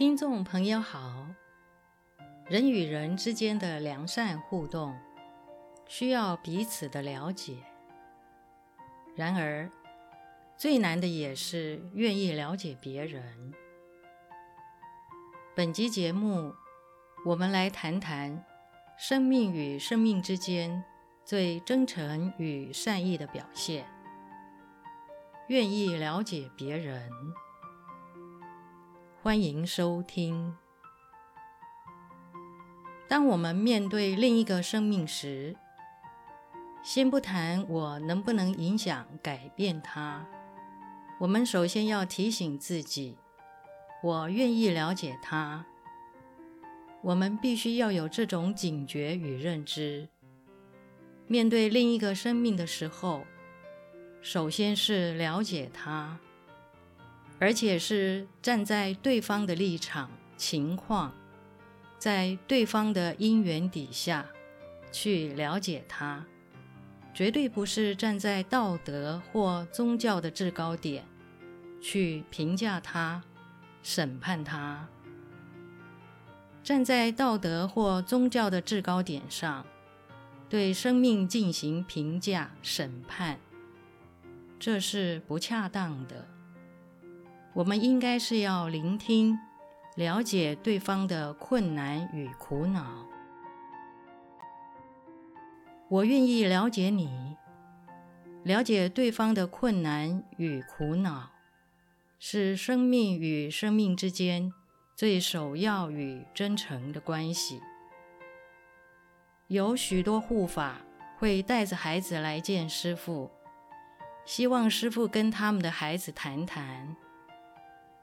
听众朋友好，人与人之间的良善互动，需要彼此的了解。然而，最难的也是愿意了解别人。本集节目，我们来谈谈生命与生命之间最真诚与善意的表现。愿意了解别人。欢迎收听。当我们面对另一个生命时，先不谈我能不能影响改变它，我们首先要提醒自己：我愿意了解他。我们必须要有这种警觉与认知。面对另一个生命的时候，首先是了解他。而且是站在对方的立场、情况，在对方的因缘底下去了解他，绝对不是站在道德或宗教的制高点去评价他、审判他。站在道德或宗教的制高点上，对生命进行评价、审判，这是不恰当的。我们应该是要聆听、了解对方的困难与苦恼。我愿意了解你，了解对方的困难与苦恼，是生命与生命之间最首要与真诚的关系。有许多护法会带着孩子来见师父，希望师父跟他们的孩子谈谈。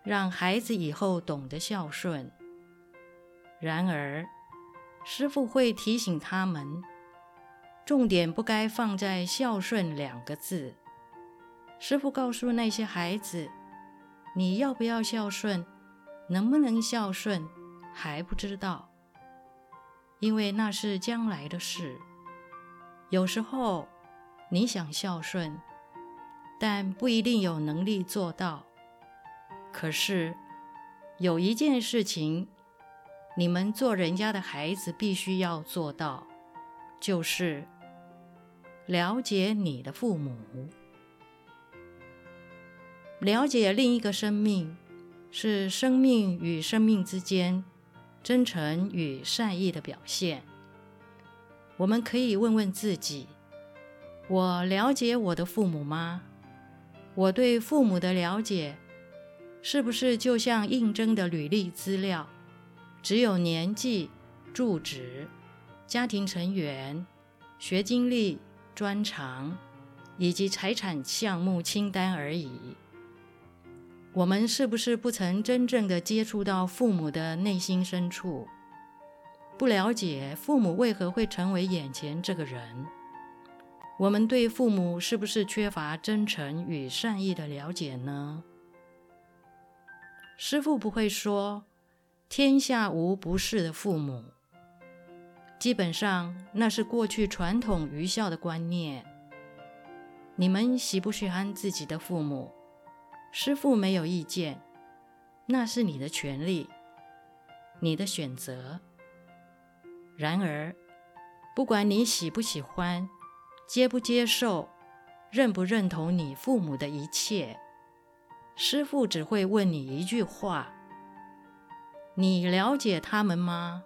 让孩子以后懂得孝顺。然而，师父会提醒他们，重点不该放在“孝顺”两个字。师父告诉那些孩子：“你要不要孝顺，能不能孝顺，还不知道，因为那是将来的事。有时候你想孝顺，但不一定有能力做到。”可是，有一件事情，你们做人家的孩子必须要做到，就是了解你的父母。了解另一个生命，是生命与生命之间真诚与善意的表现。我们可以问问自己：我了解我的父母吗？我对父母的了解，是不是就像应征的履历资料，只有年纪、住址、家庭成员、学经历、专长以及财产项目清单而已？我们是不是不曾真正的接触到父母的内心深处，不了解父母为何会成为眼前这个人？我们对父母是不是缺乏真诚与善意的了解呢？师父不会说天下无不是的父母，基本上那是过去传统愚孝的观念。你们喜不喜欢自己的父母，师父没有意见，那是你的权利，你的选择。然而，不管你喜不喜欢，接不接受，认不认同你父母的一切。师父只会问你一句话：你了解他们吗？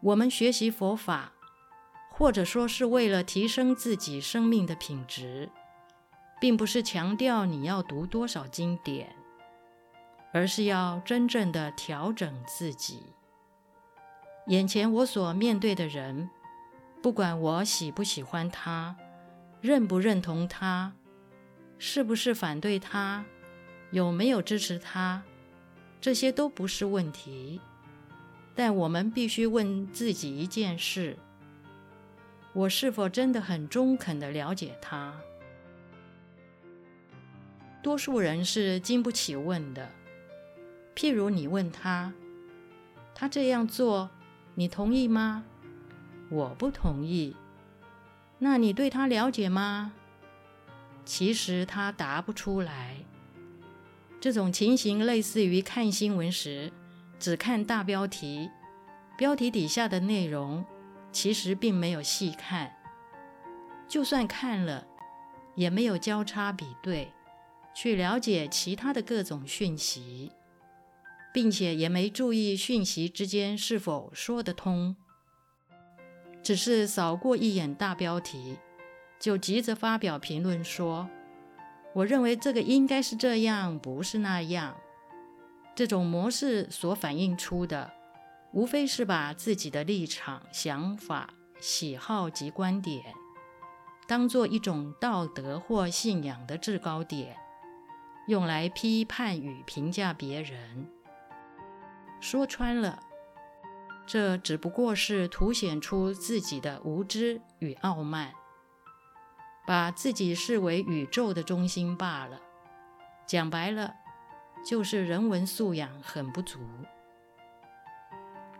我们学习佛法，或者说是为了提升自己生命的品质，并不是强调你要读多少经典，而是要真正的调整自己。眼前我所面对的人，不管我喜不喜欢他，认不认同他。是不是反对他？有没有支持他？这些都不是问题。但我们必须问自己一件事：我是否真的很中肯地了解他？多数人是经不起问的。譬如你问他：“他这样做，你同意吗？”我不同意。那你对他了解吗？其实他答不出来，这种情形类似于看新闻时，只看大标题，标题底下的内容其实并没有细看，就算看了，也没有交叉比对，去了解其他的各种讯息，并且也没注意讯息之间是否说得通，只是扫过一眼大标题，就急着发表评论说。我认为这个应该是这样，不是那样。这种模式所反映出的，无非是把自己的立场、想法、喜好及观点，当做一种道德或信仰的制高点，用来批判与评价别人。说穿了，这只不过是凸显出自己的无知与傲慢。把自己视为宇宙的中心罢了。讲白了，就是人文素养很不足。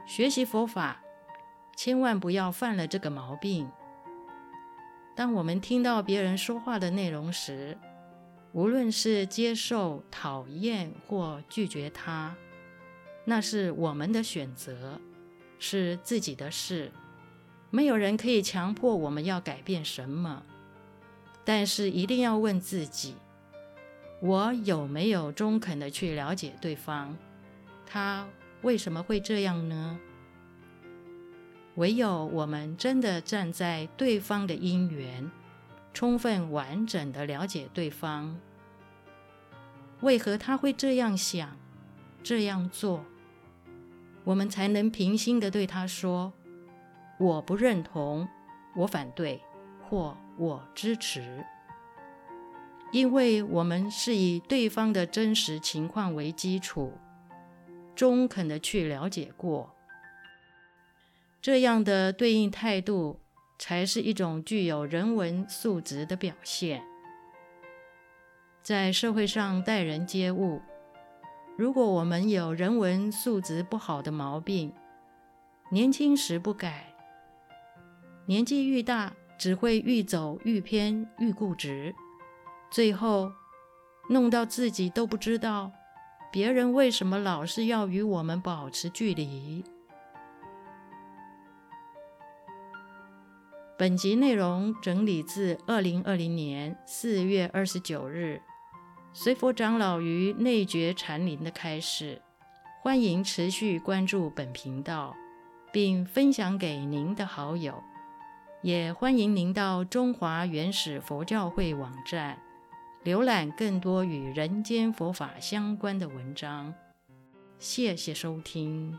学习佛法，千万不要犯了这个毛病。当我们听到别人说话的内容时，无论是接受、讨厌或拒绝他，那是我们的选择，是自己的事。没有人可以强迫我们要改变什么。但是一定要问自己：我有没有中肯的去了解对方？他为什么会这样呢？唯有我们真的站在对方的因缘，充分完整的了解对方，为何他会这样想、这样做，我们才能平心的对他说：“我不认同，我反对。”或我支持，因为我们是以对方的真实情况为基础，中肯的去了解过，这样的对应态度才是一种具有人文素质的表现。在社会上待人接物，如果我们有人文素质不好的毛病，年轻时不改，年纪愈大，只会愈走愈偏，愈固执，最后弄到自己都不知道别人为什么老是要与我们保持距离。本集内容整理自二零二零年四月二十九日随佛长老于内觉禅林的开示，欢迎持续关注本频道，并分享给您的好友。也欢迎您到中华原始佛教会网站浏览更多与人间佛法相关的文章。谢谢收听。